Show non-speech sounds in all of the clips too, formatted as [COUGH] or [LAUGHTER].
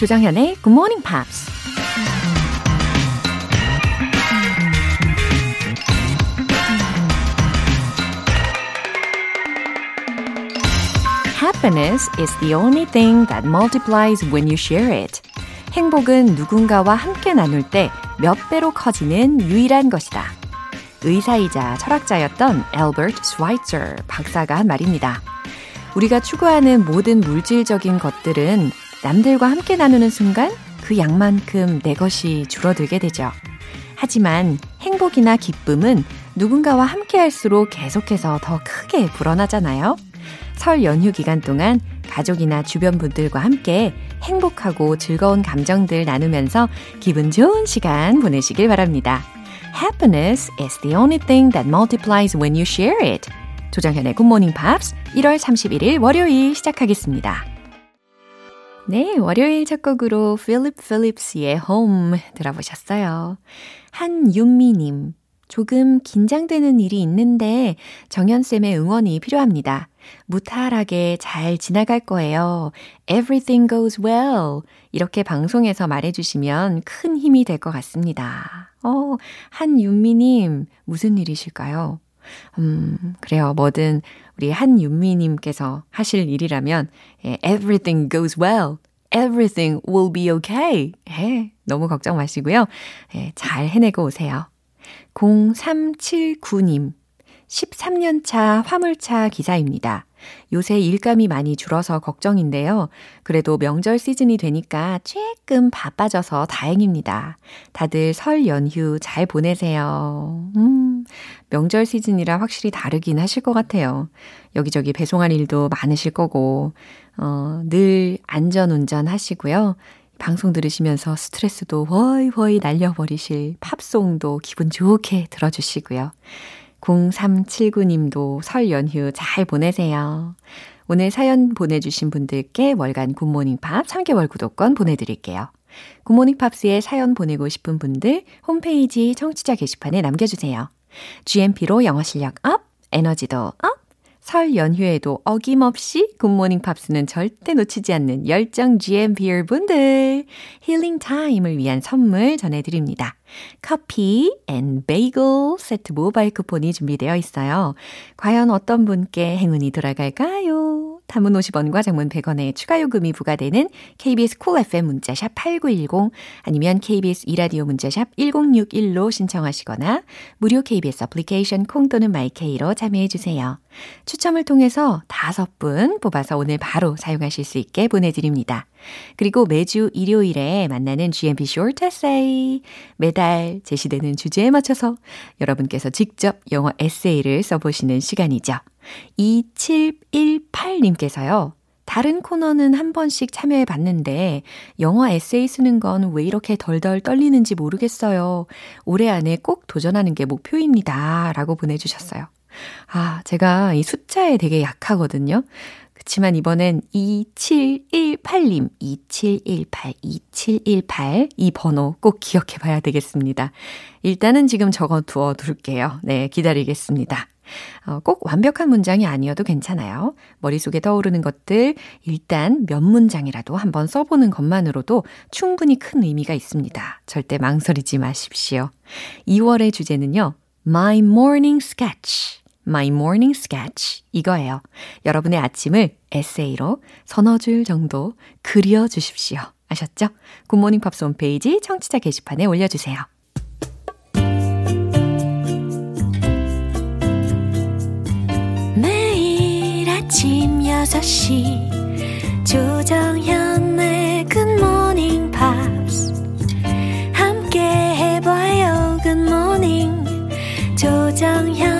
조장현의 Good Morning Pops. Happiness is the only thing that multiplies when you share it. 행복은 누군가와 함께 나눌 때 몇 배로 커지는 유일한 것이다. 의사이자 철학자였던 엘버트 스와이처 박사가 한 말입니다. 우리가 추구하는 모든 물질적인 것들은 남들과 함께 나누는 순간 그 양만큼 내 것이 줄어들게 되죠. 하지만 행복이나 기쁨은 누군가와 함께 할수록 계속해서 더 크게 불어나잖아요. 설 연휴 기간 동안 가족이나 주변 분들과 함께 행복하고 즐거운 감정들 나누면서 기분 좋은 시간 보내시길 바랍니다. Happiness is the only thing that multiplies when you share it. 조정현의 Morning Pops 1월 31일 월요일 시작하겠습니다. 네, 월요일 첫 곡으로 필립 필립스의 Home 들어보셨어요. 한윤미님, 조금 긴장되는 일이 있는데 정연쌤의 응원이 필요합니다. 무탈하게 잘 지나갈 거예요. Everything goes well. 이렇게 방송에서 말해주시면 큰 힘이 될 것 같습니다. 어, 한윤미님, 무슨 일이실까요? 음, 그래요. 뭐든 우리 한윤미님께서 하실 일이라면, 예, everything goes well. everything will be okay. 예, 너무 걱정 마시고요. 예, 잘 해내고 오세요. 0379님. 13년차 화물차 기사입니다. 요새 일감이 많이 줄어서 걱정인데요. 그래도 명절 시즌이 되니까 조금 바빠져서 다행입니다. 다들 설 연휴 잘 보내세요. 음, 명절 시즌이라 확실히 다르긴 하실 것 같아요. 여기저기 배송할 일도 많으실 거고, 어, 늘 안전 운전 하시고요. 방송 들으시면서 스트레스도 훨훨 날려버리실 팝송도 기분 좋게 들어주시고요. 0379님도 설 연휴 잘 보내세요. 오늘 사연 보내주신 분들께 월간 굿모닝 팝 3개월 구독권 보내드릴게요. 굿모닝 팝스에 사연 보내고 싶은 분들 홈페이지 청취자 게시판에 남겨주세요. GMP로 영어 실력 up, 에너지도 up, 설 연휴에도 어김없이 굿모닝 팝스는 절대 놓치지 않는 열정 GMPer 분들 힐링 타임을 위한 선물 전해드립니다. 커피 and 베이글 세트 모바일 쿠폰이 준비되어 있어요. 과연 어떤 분께 행운이 돌아갈까요? 단문 50원과 장문 100원의 추가 요금이 부과되는 KBS 콜 cool FM 문자샵 8910 아니면 KBS 이라디오 문자샵 1061로 신청하시거나 무료 KBS 애플리케이션 콩 또는 마이케이로 참여해 주세요. 추첨을 통해서 다섯 분 뽑아서 오늘 바로 사용하실 수 있게 보내드립니다. 그리고 매주 일요일에 만나는 GMP Short Essay. 매달 제시되는 주제에 맞춰서 여러분께서 직접 영어 에세이를 써보시는 시간이죠. 2718님께서요. 다른 코너는 한 번씩 참여해 봤는데 영어 에세이 쓰는 건 왜 이렇게 덜덜 떨리는지 모르겠어요. 올해 안에 꼭 도전하는 게 목표입니다. 라고 보내주셨어요. 아, 제가 이 숫자에 되게 약하거든요. 그치만 이번엔 2718님, 2718, 2718, 이 번호 꼭 기억해 봐야 되겠습니다. 일단은 지금 적어 두어 둘게요. 네, 기다리겠습니다. 어, 꼭 완벽한 문장이 아니어도 괜찮아요. 머릿속에 떠오르는 것들 일단 몇 문장이라도 한번 써보는 것만으로도 충분히 큰 의미가 있습니다. 절대 망설이지 마십시오. 2월의 주제는요. My Morning Sketch. My Morning Sketch 이거예요. 여러분의 아침을 에세이로 서너 줄 정도 그려 주십시오. 아셨죠? 굿모닝 팝스 홈페이지 청취자 게시판에 올려 주세요. 매일 아침 6시 조정현의 굿모닝 팝스 함께 해 봐요 굿모닝 조정현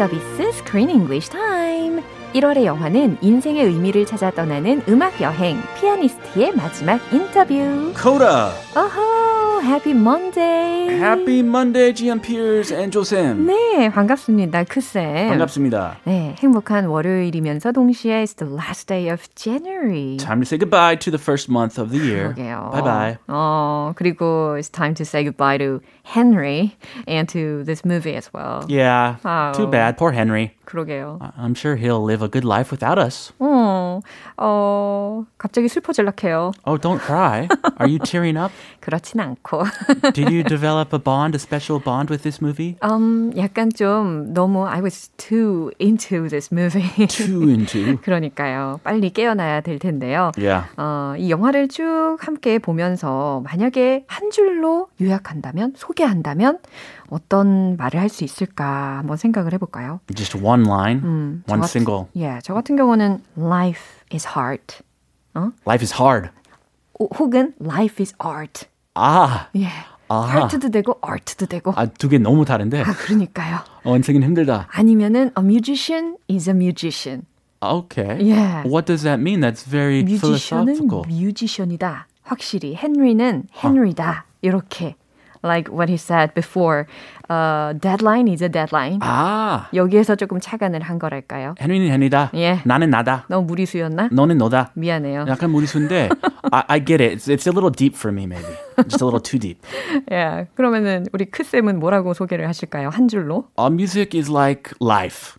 서비스 Screen English Time. 1월의 영화는 인생의 의미를 찾아 떠나는 음악 여행 피아니스트의 마지막 인터뷰. Coda. 어허, Happy Monday. Happy Monday, GM Piers and Josem. 네, 반갑습니다. 크쌤. 반갑습니다. 네, 행복한 월요일이면서 동시에 it's the last day of January. Time to say goodbye to the first month of the year. 그러게요. Bye bye. 어, 그리고 it's time to say goodbye to Henry and to this movie as well. Yeah. Oh. Too bad. Poor Henry. 그러게요. I- I'm sure he'll live a good life without us. 어, 어, 갑자기 슬퍼질락해요. Oh, don't cry. Are you tearing up? [LAUGHS] 그렇진 않고. Did you develop a bond, a special bond with this movie? 음, 약간 좀 너무 I was too into this movie. Too into. 그러니까요. 빨리 깨어나야 될 텐데요. Yeah. 어, 이 영화를 쭉 함께 보면서 만약에 한 줄로 요약한다면, 소개한다면 어떤 말을 할 수 있을까 한번 생각을 해볼까요? Just one line, 음, one 저 같- single. 예, 저 같은 경우는 life is hard. Life is hard. 오- 혹은 life is art. 아, 예. 아하. art도 되고 art도 되고. 아, 두 개 너무 다른데. 아, 그러니까요. 어, 인생은 힘들다. 아니면은 a musician is a musician. Okay. Yeah. What does that mean? That's very philosophical. 뮤지션이다. 확실히 헨리는 헨리다. 이렇게 like what he said before. Uh, deadline is a deadline. 아, 여기에서 조금 착안을 한 거랄까요? 헨리는 헨리다. 예. 나는 나다. 너무 무리수였나? 너는 너다. 미안해요. 약간 무리수인데 I, I get it. It's, it's a little deep for me maybe. Just a little too deep. 예. 그러면은 우리 크쌤은 뭐라고 소개를 하실까요? 한 줄로? Uh, music is like life.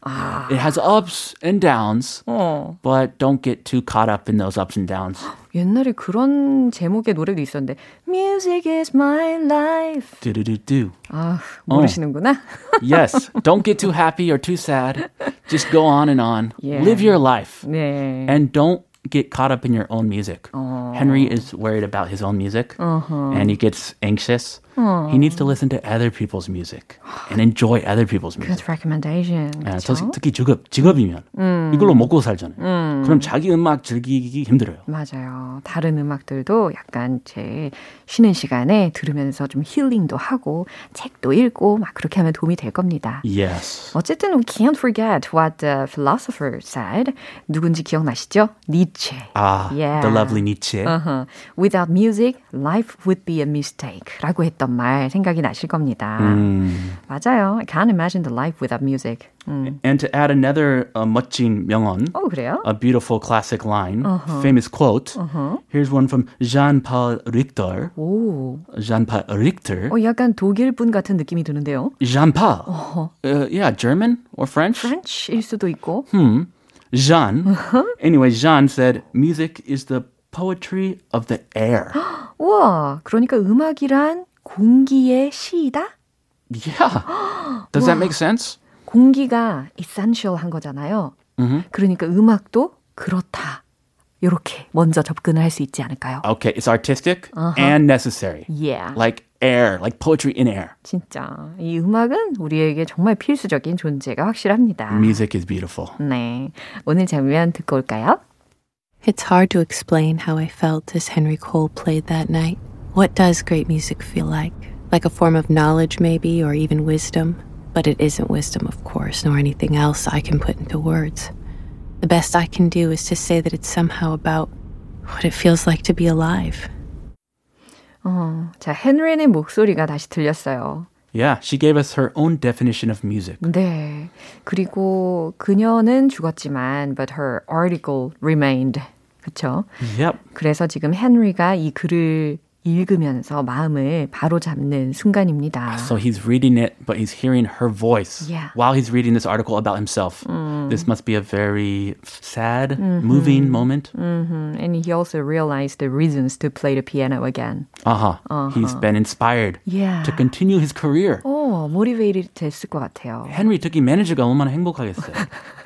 It has ups and downs, 어. but don't get too caught up in those ups and downs. 옛날에 그런 제목의 노래도 있었는데 Music is my life. Do. 아, 모르시는구나. Yes, don't get too happy or too sad. Just go on and on. Yeah. Live your life 네. and don't get caught up in your own music. Henry is worried about his own music and he gets anxious. He needs to listen to other people's music and enjoy other people's music. Good recommendation. 예? 저- 특히 직업, 직업이면 이걸로 먹고 살잖아요. 그럼 자기 음악 즐기기 힘들어요. 맞아요. 다른 음악들도 약간 제 쉬는 시간에 들으면서 좀 힐링도 하고 책도 읽고 막 그렇게 하면 도움이 될 겁니다. Yes. 어쨌든 we can't forget what the philosopher said. 누군지 기억나시죠? 니체. 아, Yeah. the lovely Nietzsche. Uh-huh. Without music, life would be a mistake. 라고 했던 말 생각이 나실 겁니다. 음. 맞아요. I can't imagine the life without music. 음. And to add another uh, 멋진 명언, 어, 그래요? a beautiful classic line, famous quote. Here's one from Jean-Paul Richter. 오. Jean-Paul Richter. 어, 약간 독일 분 같은 느낌이 드는데요. Jean-Paul. Uh, yeah, German or French? French일 수도 있고. Hmm. Jean. Anyway, Jean said, music is the poetry of the air. 우와, 그러니까 음악이란 공기의 시이다? yeah. Does that make sense? 공기가 essential한 거잖아요. 그러니까 음악도 그렇다. 요렇게 먼저 접근을 할 수 있지 않을까요? Okay, it's artistic and necessary. Yeah. Like air, like poetry in air. 진짜 이 음악은 우리에게 정말 필수적인 존재가 확실합니다. Music is beautiful. 네. 오늘 장면 듣고 올까요? It's hard to explain how I felt as Henry Cole played that night. What does great music feel like? Like a form of knowledge, maybe, or even wisdom? But it isn't wisdom, of course, nor anything else I can put into words. The best I can do is to say that it's somehow about what it feels like to be alive. 어, 자, 헨리의 목소리가 다시 들렸어요. Yeah, she gave us her own definition of music. 네. 그리고 그녀는 죽었지만 but her article remained. 그쵸? Yep. 그래서 지금 헨리가 이 글을 읽으면서 마음을 바로잡는 순간입니다. So he's reading it, but he's hearing her voice Yeah. while he's reading this article about himself. This must be a very sad, moving moment. Mhm. And he also realized the reasons to play the piano again. Uh-huh. He's been inspired Yeah. to continue his career. 어, 모티베이트 됐을 것 같아요. 헨리 특히 매니저가 얼마나 행복하겠어요.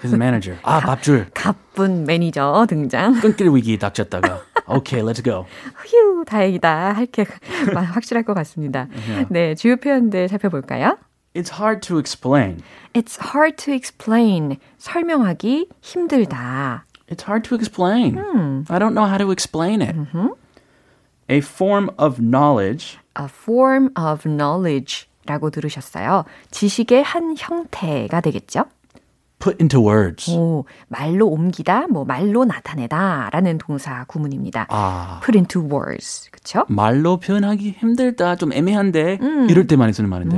His manager. [LAUGHS] 아, 밥줄. 가쁜 매니저 등장. [LAUGHS] 끊길 위기 닥쳤다가. Okay, let's go. 휴, 다행이다. 할 게 [LAUGHS] 확실할 것 같습니다. 네, 주요 표현들 살펴볼까요? It's hard to explain. It's hard to explain. 설명하기 힘들다. It's hard to explain. I don't know how to explain it. A form of knowledge A form of knowledge 라고 들으셨어요. 지식의 한 형태가 되겠죠? Put into words. 오, 말로 옮기다, 뭐 말로 나타내다라는 동사 구문입니다. 아. put into words. 그렇죠? 말로 표현하기 힘들다, 좀 애매한데 이럴 때 많이 쓰는 말인데.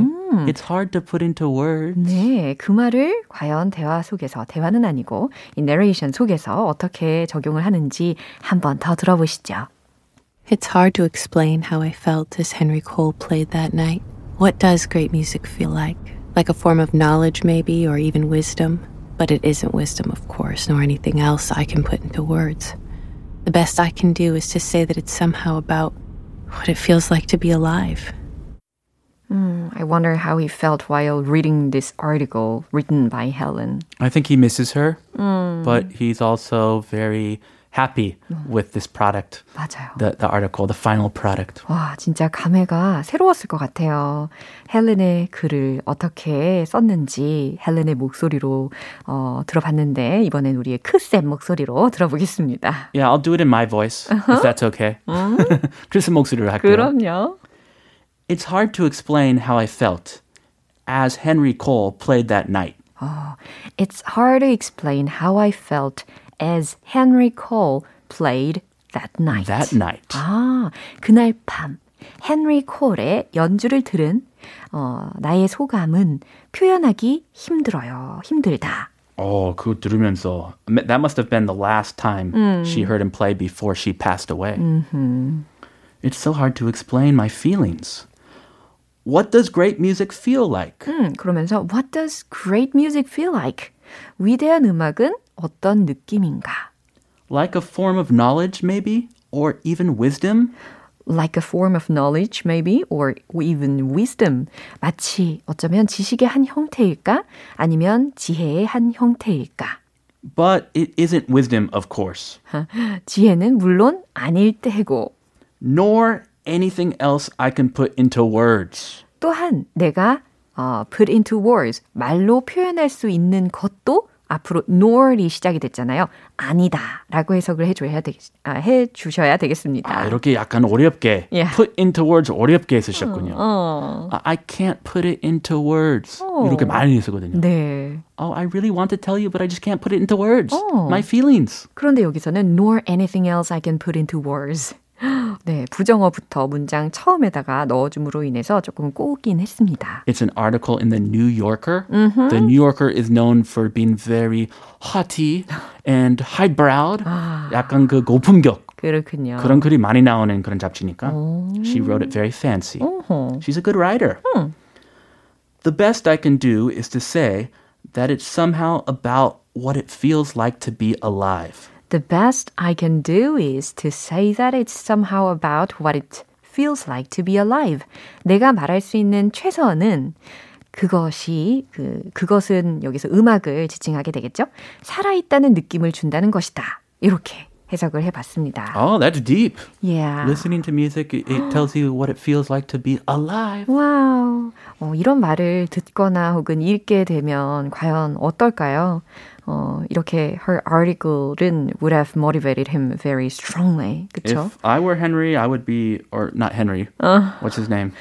It's hard to put into words. 네, 그 말을 과연 대화 속에서 대화는 아니고 이 내레이션 속에서 어떻게 적용을 하는지 한번 더 들어보시죠. It's hard to explain how I felt as Henry Cole played that night. What does great music feel like? Like a form of knowledge, maybe, or even wisdom? But it isn't wisdom, of course, nor anything else I can put into words. The best I can do is to say that it's somehow about what it feels like to be alive. Hmm, I wonder how he felt while reading this article written by Helen. I think he misses her, hmm. but he's also very happy with this product. 맞아요. The, the article, the final product. 와, 진짜 감회가 새로웠을 것 같아요. 헬렌의 글을 어떻게 썼는지 헬렌의 목소리로 어, 들어봤는데 이번엔 우리의 크쌤 목소리로 들어보겠습니다. Yeah, I'll do it in my voice, if that's okay. [LAUGHS] 크리스 목소리로 할게요. 그럼요. It's hard to explain how I felt as Henry Cole played that night. It's hard to explain how I felt as Henry Cole played that night. That night. 아, 그날 밤 헨리 콜의 연주를 들은 어, 나의 소감은 표현하기 힘들어요. 힘들다. Oh, 그거 들으면서 that must have been the last time she heard him play before she passed away. It's so hard to explain my feelings. What does great music feel like? 음, 그러면서 What does great music feel like? 위대한 음악은 어떤 느낌인가? Like a form of knowledge, maybe, or even wisdom? Like a form of knowledge, maybe, or even wisdom. 마치 어쩌면 지식의 한 형태일까? 아니면 지혜의 한 형태일까? But it isn't wisdom, of course, 지혜는 물론 아닐 때고 nor anything else I can put into words. 또한 내가 어, put into words 말로 표현할 수 있는 것도 앞으로 nor이 시작이 됐잖아요. 아니다 라고 해석을 해줘야 되겠, 아, 해주셔야 되겠습니다. 아, 이렇게 약간 어렵게 Yeah. put into words 어렵게 쓰셨군요. 어, I I can't put it into words. 이렇게 많이 쓰거든요. 네. Oh, I really want to tell you, but I just can't put it into words. 어. My feelings. 그런데 여기서는 nor anything else I can put into words. [GASPS] 네, 부정어부터 문장 처음에다가 넣어줌으로 인해서 조금 꼬긴 했습니다. It's an article in the New Yorker. The New Yorker is known for being very haughty and highbrowed. 약간 그 고품격. 그렇군요. 그런 글이 많이 나오는 그런 잡지니까. She wrote it very fancy. 어허. She's a good writer. The best I can do is to say that it's somehow about what it feels like to be alive. The best I can do is to say that it's somehow about what it feels like to be alive. 내가 말할 수 있는 최선은 그것이 그 그것은 여기서 음악을 지칭하게 되겠죠. 살아 있다는 느낌을 준다는 것이다. 이렇게 해석을 해봤습니다. Oh, that's deep. Yeah. Listening to music, it, tells you what it feels like to be alive. 와우. 어, 이런 말을 듣거나 혹은 읽게 되면 과연 어떨까요? 어, 이렇게 her article은 would have motivated him very strongly. 그쵸? If I were Henry, I would be, or not Henry. What's his name?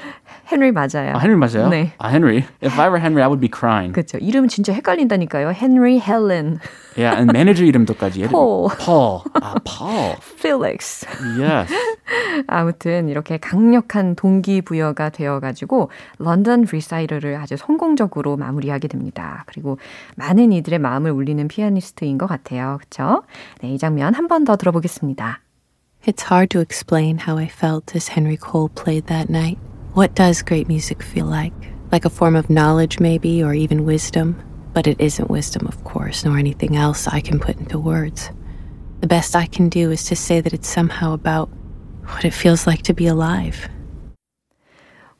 헨리 맞아요. 아, Henry 맞아요? 네. 아, Henry. If I were Henry, I would be crying. 그렇죠. 이름 진짜 헷갈린다니까요. 헨리, 헬렌, Yeah, and manager 이름도까지. Paul. Paul. 아, Paul. 필릭스. Yes. 아무튼 이렇게 강력한 동기부여가 되어가지고 런던 리사이럴을 아주 성공적으로 마무리하게 됩니다. 그리고 많은 이들의 마음을 울 리는 피아니스트인 것 같아요. 그렇죠? 네, 이 장면 한 번 더 들어보겠습니다. It's hard to explain how I felt as Henry Cole played that night. What does great music feel like? Like a form of knowledge, maybe, or even wisdom? But it isn't wisdom, of course, nor anything else I can put into words. The best I can do is to say that it's somehow about what it feels like to be alive.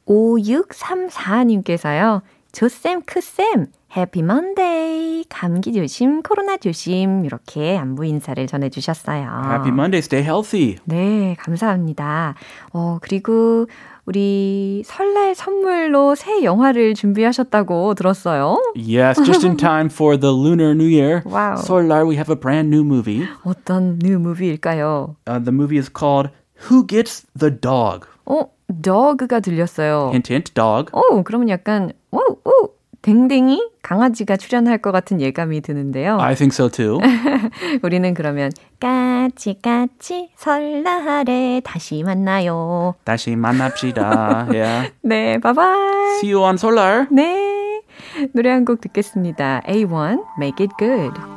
5634님께서요. 조쌤, 크쌤, 해피 먼데이. 감기 조심, 코로나 조심. 이렇게 안부 인사를 전해 주셨어요. Happy Monday. Stay healthy. 네, 감사합니다. 어, 그리고 우리 설날 선물로 새 영화를 준비하셨다고 들었어요. Yes, just in time for the Lunar New Year. Wow. 설날, we have a brand new movie. 어떤 뉴 무비일까요? Uh, the movie is called Who Gets the Dog? 어, dog가 들렸어요. Hint, hint, dog. 오, 그러면 약간 오, 오, 댕댕이 강아지가 출연할 것 같은 예감이 드는데요. I think so too. [LAUGHS] 우리는 그러면 까치 까치 설날에 다시 만나요. 다시 만납시다. Yeah. [LAUGHS] 네, bye bye. See you on 설날. 네. 노래 한 곡 듣겠습니다. A1, Make It Good.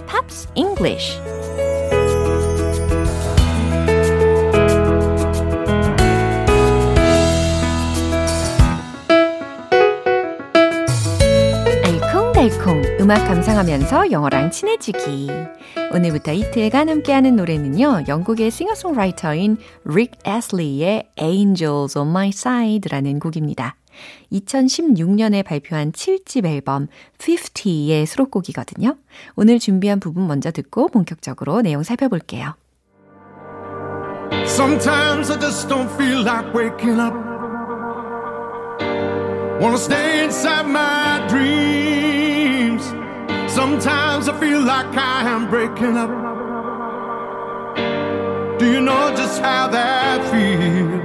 English 알콩달콩 음악 감상하면서 영어랑 친해지기. 오늘부터 이틀간 함께하는 노래는요 영국의 싱어송라이터인 릭 애슬리의 Angels on My Side라는 곡입니다 2016년에 발표한 7집 앨범 50의 수록곡이거든요. 오늘 준비한 부분 먼저 듣고 본격적으로 내용 살펴볼게요. Sometimes I just don't feel like waking up. Wanna stay inside my dreams. Sometimes I feel like I am breaking up. Do you know just how that feels?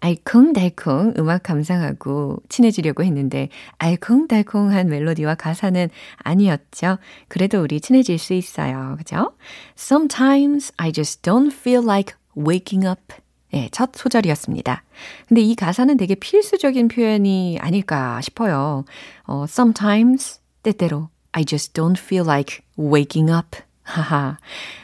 알콩달콩 음악 감상하고 친해지려고 했는데 알콩달콩한 멜로디와 가사는 아니었죠. 그래도 우리 친해질 수 있어요. 그죠? Sometimes I just don't feel like waking up. 네, 첫 소절이었습니다. 근데 이 가사는 되게 필수적인 표현이 아닐까 싶어요. 어, sometimes 때때로 I just don't feel like waking up. 하하.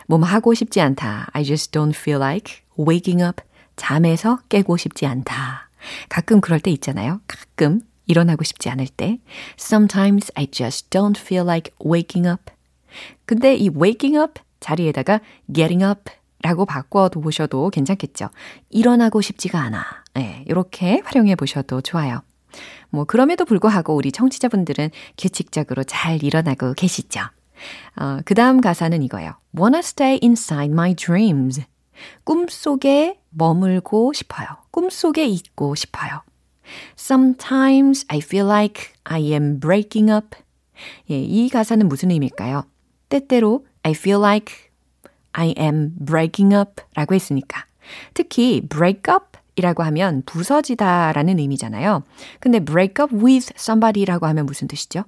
몸 하고 싶지 않다. I just don't feel like waking up. 잠에서 깨고 싶지 않다. 가끔 그럴 때 있잖아요. 가끔 일어나고 싶지 않을 때. Sometimes I just don't feel like waking up. 근데 이 waking up 자리에다가 getting up 라고 바꿔 보셔도 괜찮겠죠. 일어나고 싶지가 않아. 네, 이렇게 활용해 보셔도 좋아요. 뭐, 그럼에도 불구하고 우리 청취자분들은 규칙적으로 잘 일어나고 계시죠. 어, 그 다음 가사는 이거예요. Wanna stay inside my dreams. 꿈속에 머물고 싶어요. 꿈속에 있고 싶어요. Sometimes I feel like I am breaking up. 예, 이 가사는 무슨 의미일까요? 때때로 I feel like I am breaking up 라고 했으니까. 특히 break up 이라고 하면 부서지다 라는 의미잖아요. 근데 break up with somebody 라고 하면 무슨 뜻이죠?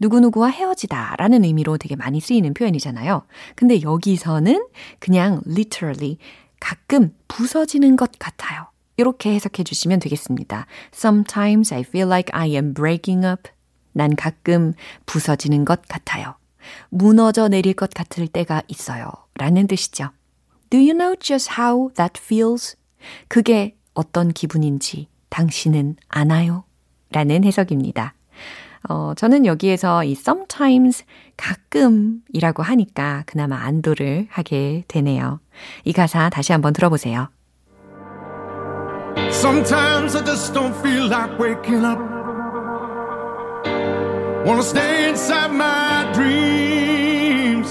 누구누구와 헤어지다 라는 의미로 되게 많이 쓰이는 표현이잖아요. 근데 여기서는 그냥 literally 가끔 부서지는 것 같아요. 이렇게 해석해 주시면 되겠습니다. Sometimes I feel like I am breaking up. 난 가끔 부서지는 것 같아요. 무너져 내릴 것 같을 때가 있어요. 라는 뜻이죠. Do you know just how that feels? 그게 어떤 기분인지 당신은 아나요? 라는 해석입니다. 어, 저는 여기에서 이 sometimes 가끔이라고 하니까 그나마 안도를 하게 되네요. 이 가사 다시 한번 들어보세요. Sometimes I just don't feel like waking up. Wanna stay inside my dreams.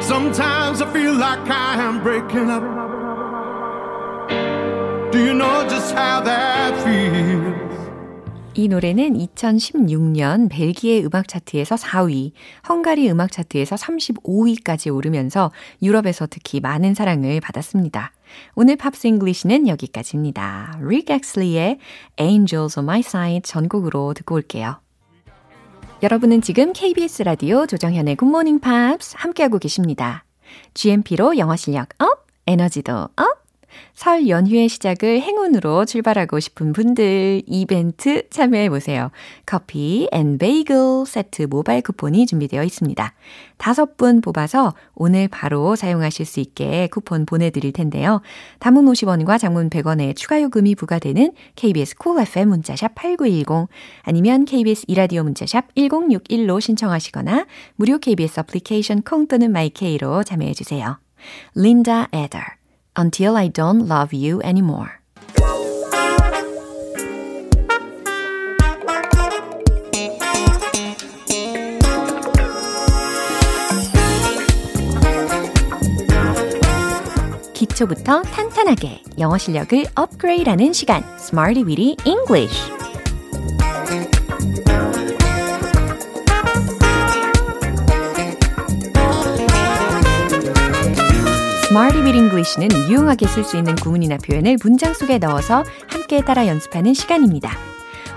Sometimes I feel like I am breaking up. Do you know just how that feels? 이 노래는 2016년 벨기에 음악 차트에서 4위, 헝가리 음악 차트에서 35위까지 오르면서 유럽에서 특히 많은 사랑을 받았습니다. 오늘 Pops English는 여기까지입니다. 릭 애슬리의 Angels on My Side 전곡으로 듣고 올게요. 여러분은 지금 KBS 라디오 조정현의 굿모닝 팝스 함께하고 계십니다. GMP로 영어 실력 up, 에너지도 up, 설 연휴의 시작을 행운으로 출발하고 싶은 분들 이벤트 참여해 보세요. 커피 and 베이글 세트 모바일 쿠폰이 준비되어 있습니다. 다섯 분 뽑아서 오늘 바로 사용하실 수 있게 쿠폰 보내드릴 텐데요. 단문 50원과 장문 100원의 추가 요금이 부과되는 KBS Cool FM 문자 sharp 8910 아니면 KBS 이라디오 문자 sharp 1061로 신청하시거나 무료 KBS 애플리케이션 콩 또는 마이케이로 참여해 주세요. Linda Eder, Until I Don't Love You Anymore. 기초부터 탄탄하게 영어 실력을 업그레이드하는 시간, Smarty Weedy English. Smarty Weedy English는 유용하게 쓸 수 있는 구문이나 표현을 문장 속에 넣어서 함께 따라 연습하는 시간입니다.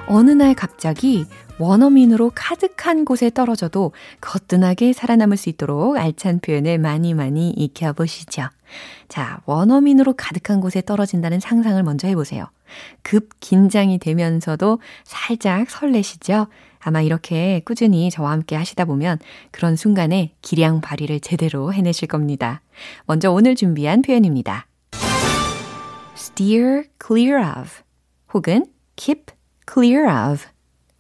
어느 날 갑자기 원어민으로 가득한 곳에 떨어져도 거뜬하게 살아남을 수 있도록 알찬 표현을 많이 많이 익혀보시죠. 자, 원어민으로 가득한 곳에 떨어진다는 상상을 먼저 해보세요. 급 긴장이 되면서도 살짝 설레시죠? 아마 이렇게 꾸준히 저와 함께 하시다 보면 그런 순간에 기량 발휘를 제대로 해내실 겁니다. 먼저 오늘 준비한 표현입니다. steer clear of 혹은 keep clear of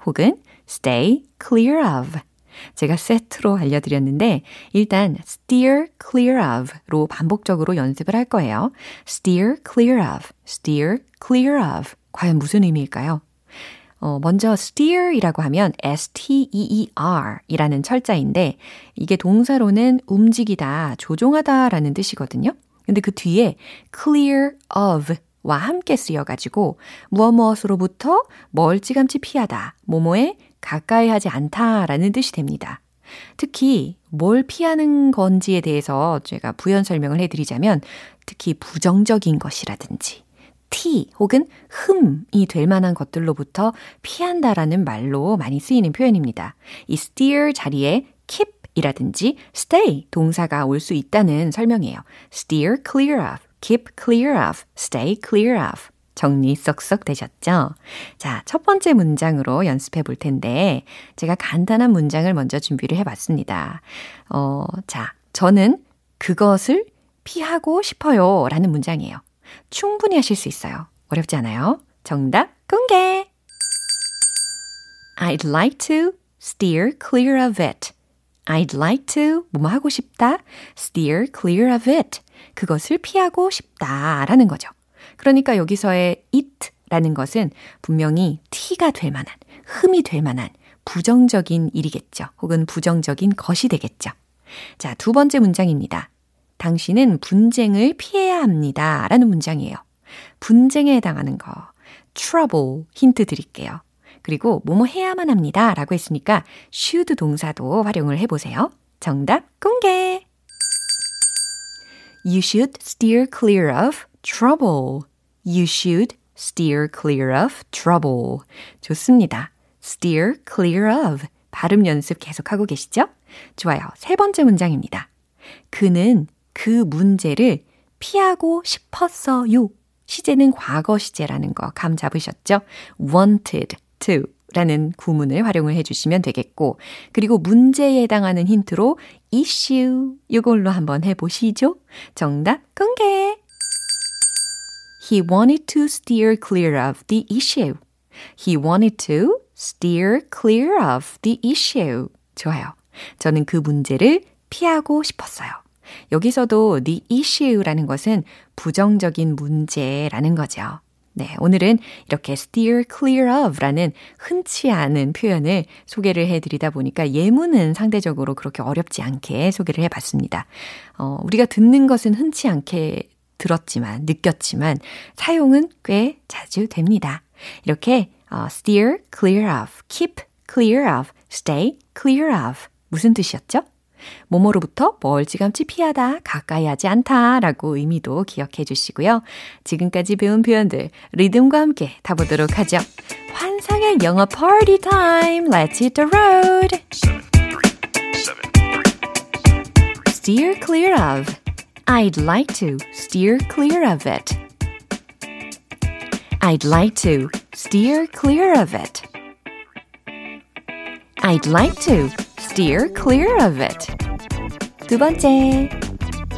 혹은 stay clear of 제가 세트로 알려드렸는데 일단 steer clear of로 반복적으로 연습을 할 거예요. steer clear of, steer clear of 과연 무슨 의미일까요? 어, 먼저 steer이라고 하면 S-T-E-E-R 이라는 철자인데 이게 동사로는 움직이다, 조종하다 라는 뜻이거든요. 근데 그 뒤에 clear of 와 함께 쓰여가지고 무엇 무엇으로부터 멀찌감치 피하다, 뭐뭐에 가까이 하지 않다 라는 뜻이 됩니다. 특히 뭘 피하는 건지에 대해서 제가 부연 설명을 해드리자면 특히 부정적인 것이라든지 티 혹은 흠이 될 만한 것들로부터 피한다라는 말로 많이 쓰이는 표현입니다. 이 steer 자리에 keep 이라든지 stay 동사가 올 수 있다는 설명이에요. steer clear of, keep clear of, stay clear of. 정리 쏙쏙 되셨죠? 자, 첫 번째 문장으로 연습해 볼 텐데, 제가 간단한 문장을 먼저 준비를 해 봤습니다. 어, 자, 저는 그것을 피하고 싶어요. 라는 문장이에요. 충분히 하실 수 있어요. 어렵지 않아요? 정답 공개! I'd like to steer clear of it. I'd like to 뭐뭐 하고 싶다. steer clear of it. 그것을 피하고 싶다. 라는 거죠. 그러니까 여기서의 it라는 것은 분명히 티가 될 만한, 흠이 될 만한 부정적인 일이겠죠. 혹은 부정적인 것이 되겠죠. 자, 두 번째 문장입니다. 당신은 분쟁을 피해야 합니다. 라는 문장이에요. 분쟁에 해당하는 거. trouble 힌트 드릴게요. 그리고 뭐뭐 해야만 합니다. 라고 했으니까 should 동사도 활용을 해보세요. 정답 공개! You should steer clear of trouble. You should steer clear of trouble. 좋습니다. steer clear of. 발음 연습 계속하고 계시죠? 좋아요. 세 번째 문장입니다. 그는 그 문제를 피하고 싶었어요. 시제는 과거 시제라는 거 감 잡으셨죠? wanted to 라는 구문을 활용을 해주시면 되겠고, 그리고 문제에 해당하는 힌트로 issue 이걸로 한번 해보시죠. 정답 공개! He wanted to steer clear of the issue. He wanted to steer clear of the issue. 좋아요. 저는 그 문제를 피하고 싶었어요. 여기서도 the issue라는 것은 부정적인 문제라는 거죠. 네, 오늘은 이렇게 steer clear of라는 흔치 않은 표현을 소개를 해드리다 보니까 예문은 상대적으로 그렇게 어렵지 않게 소개를 해봤습니다. 어, 우리가 듣는 것은 흔치 않게 들었지만, 느꼈지만, 사용은 꽤 자주 됩니다. 이렇게 어, steer clear of, keep clear of, stay clear of 무슨 뜻이었죠? 뭐뭐로부터 멀찌감치 피하다, 가까이 하지 않다 라고 의미도 기억해 주시고요. 지금까지 배운 표현들 리듬과 함께 타보도록 하죠. 환상의 영어 party time. Let's hit the road. Steer clear of. I'd like to steer clear of it. I'd like to steer clear of it. I'd like to steer clear of it. 두 번째.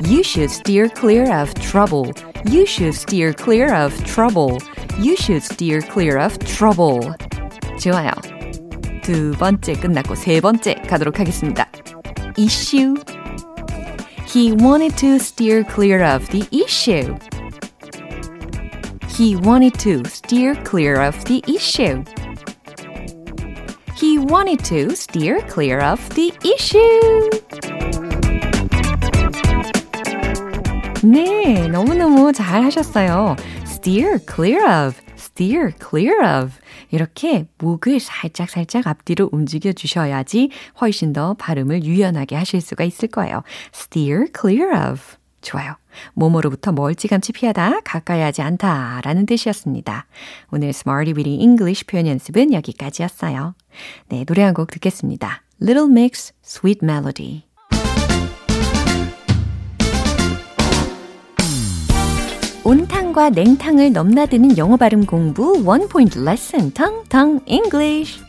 You should steer clear of trouble. You should steer clear of trouble. You should steer clear of trouble. 좋아요. 두 번째 끝났고 세 번째 가도록 하겠습니다. issue. He wanted to steer clear of the issue. He wanted to steer clear of the issue. He wanted to steer clear of the issue. 네, 너무너무 잘 하셨어요. steer clear of, steer clear of. 이렇게 목을 살짝 살짝 앞뒤로 움직여 주셔야지 훨씬 더 발음을 유연하게 하실 수가 있을 거예요. steer clear of. 좋아요. 몸으로부터 멀찌감치 피하다, 가까이 하지 않다 라는 뜻이었습니다. 오늘 Smarty Weedy English 표현 연습은 여기까지였어요. 네, 노래 한 곡 듣겠습니다. Little Mix, Sweet Melody. 온탕과 냉탕을 넘나드는 영어 발음 공부 원 포인트 레슨 텅텅 English.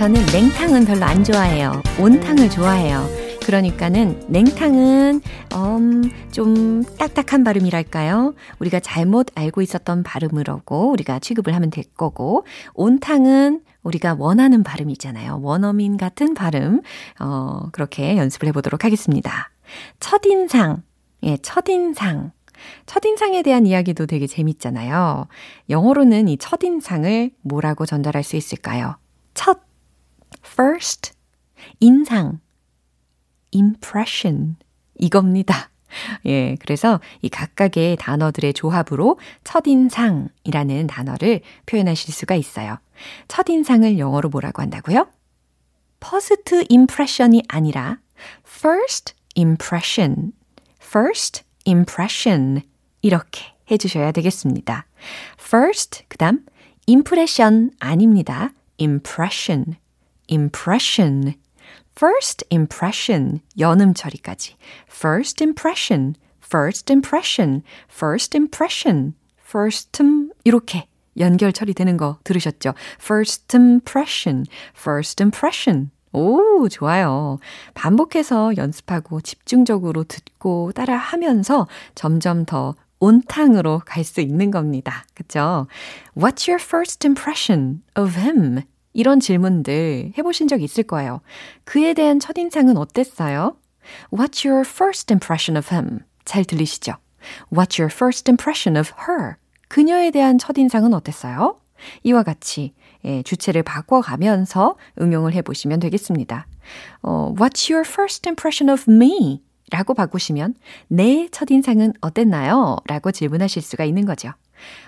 저는 냉탕은 별로 안 좋아해요. 온탕을 좋아해요. 그러니까는 냉탕은 음, 좀 딱딱한 발음이랄까요? 우리가 잘못 알고 있었던 발음으로고 우리가 취급을 하면 될 거고 온탕은 우리가 원하는 발음이잖아요. 원어민 같은 발음. 어, 그렇게 연습을 해 보도록 하겠습니다. 첫인상. 예, 첫인상. 첫인상에 대한 이야기도 되게 재밌잖아요. 영어로는 이 첫인상을 뭐라고 전달할 수 있을까요? 첫, first, 인상, impression. 이겁니다. 예, 그래서 이 각각의 단어들의 조합으로 첫인상이라는 단어를 표현하실 수가 있어요. 첫인상을 영어로 뭐라고 한다고요? first impression이 아니라 first impression, first impression 이렇게 해주셔야 되겠습니다. first, 그 다음 impression 아닙니다. impression, impression, first impression, 연음 처리까지. first impression, first impression, first impression, first 이렇게 연결 처리되는 거 들으셨죠? first impression, first impression. 오, 좋아요. 반복해서 연습하고 집중적으로 듣고 따라 하면서 점점 더 온탕으로 갈 수 있는 겁니다. 그쵸? What's your first impression of him? 이런 질문들 해보신 적 있을 거예요. 그에 대한 첫인상은 어땠어요? What's your first impression of him? 잘 들리시죠? What's your first impression of her? 그녀에 대한 첫인상은 어땠어요? 이와 같이 예, 주체를 바꿔가면서 응용을 해보시면 되겠습니다. 어, What's your first impression of me? 라고 바꾸시면 내 첫인상은 어땠나요? 라고 질문하실 수가 있는 거죠.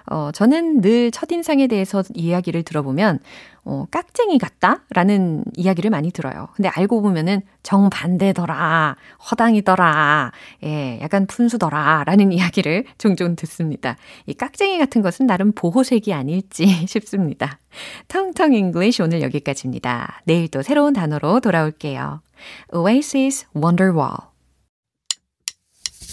어, 저는 늘 첫인상에 대해서 이야기를 들어보면, 어, 깍쟁이 같다? 라는 이야기를 많이 들어요. 근데 알고 보면은 정반대더라, 허당이더라, 예, 약간 푼수더라, 라는 [LAUGHS] 이야기를 종종 듣습니다. 이 깍쟁이 같은 것은 나름 보호색이 아닐지 [LAUGHS] 싶습니다. 텅텅 English 오늘 여기까지입니다. 내일 또 새로운 단어로 돌아올게요. Oasis Wonderwall.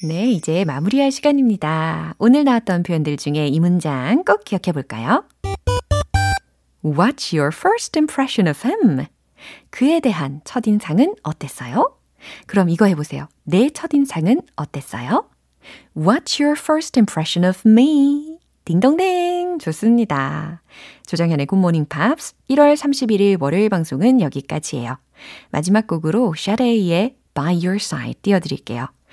네, 이제 마무리할 시간입니다. 오늘 나왔던 표현들 중에 이 문장 꼭 기억해 볼까요? What's your first impression of him? 그에 대한 첫인상은 어땠어요? 그럼 이거 해보세요. 내 첫인상은 어땠어요? What's your first impression of me? 딩동댕! 좋습니다. 조정현의 굿모닝 팝스 1월 31일 월요일 방송은 여기까지예요. 마지막 곡으로 샤레이의 By Your Side 띄워드릴게요.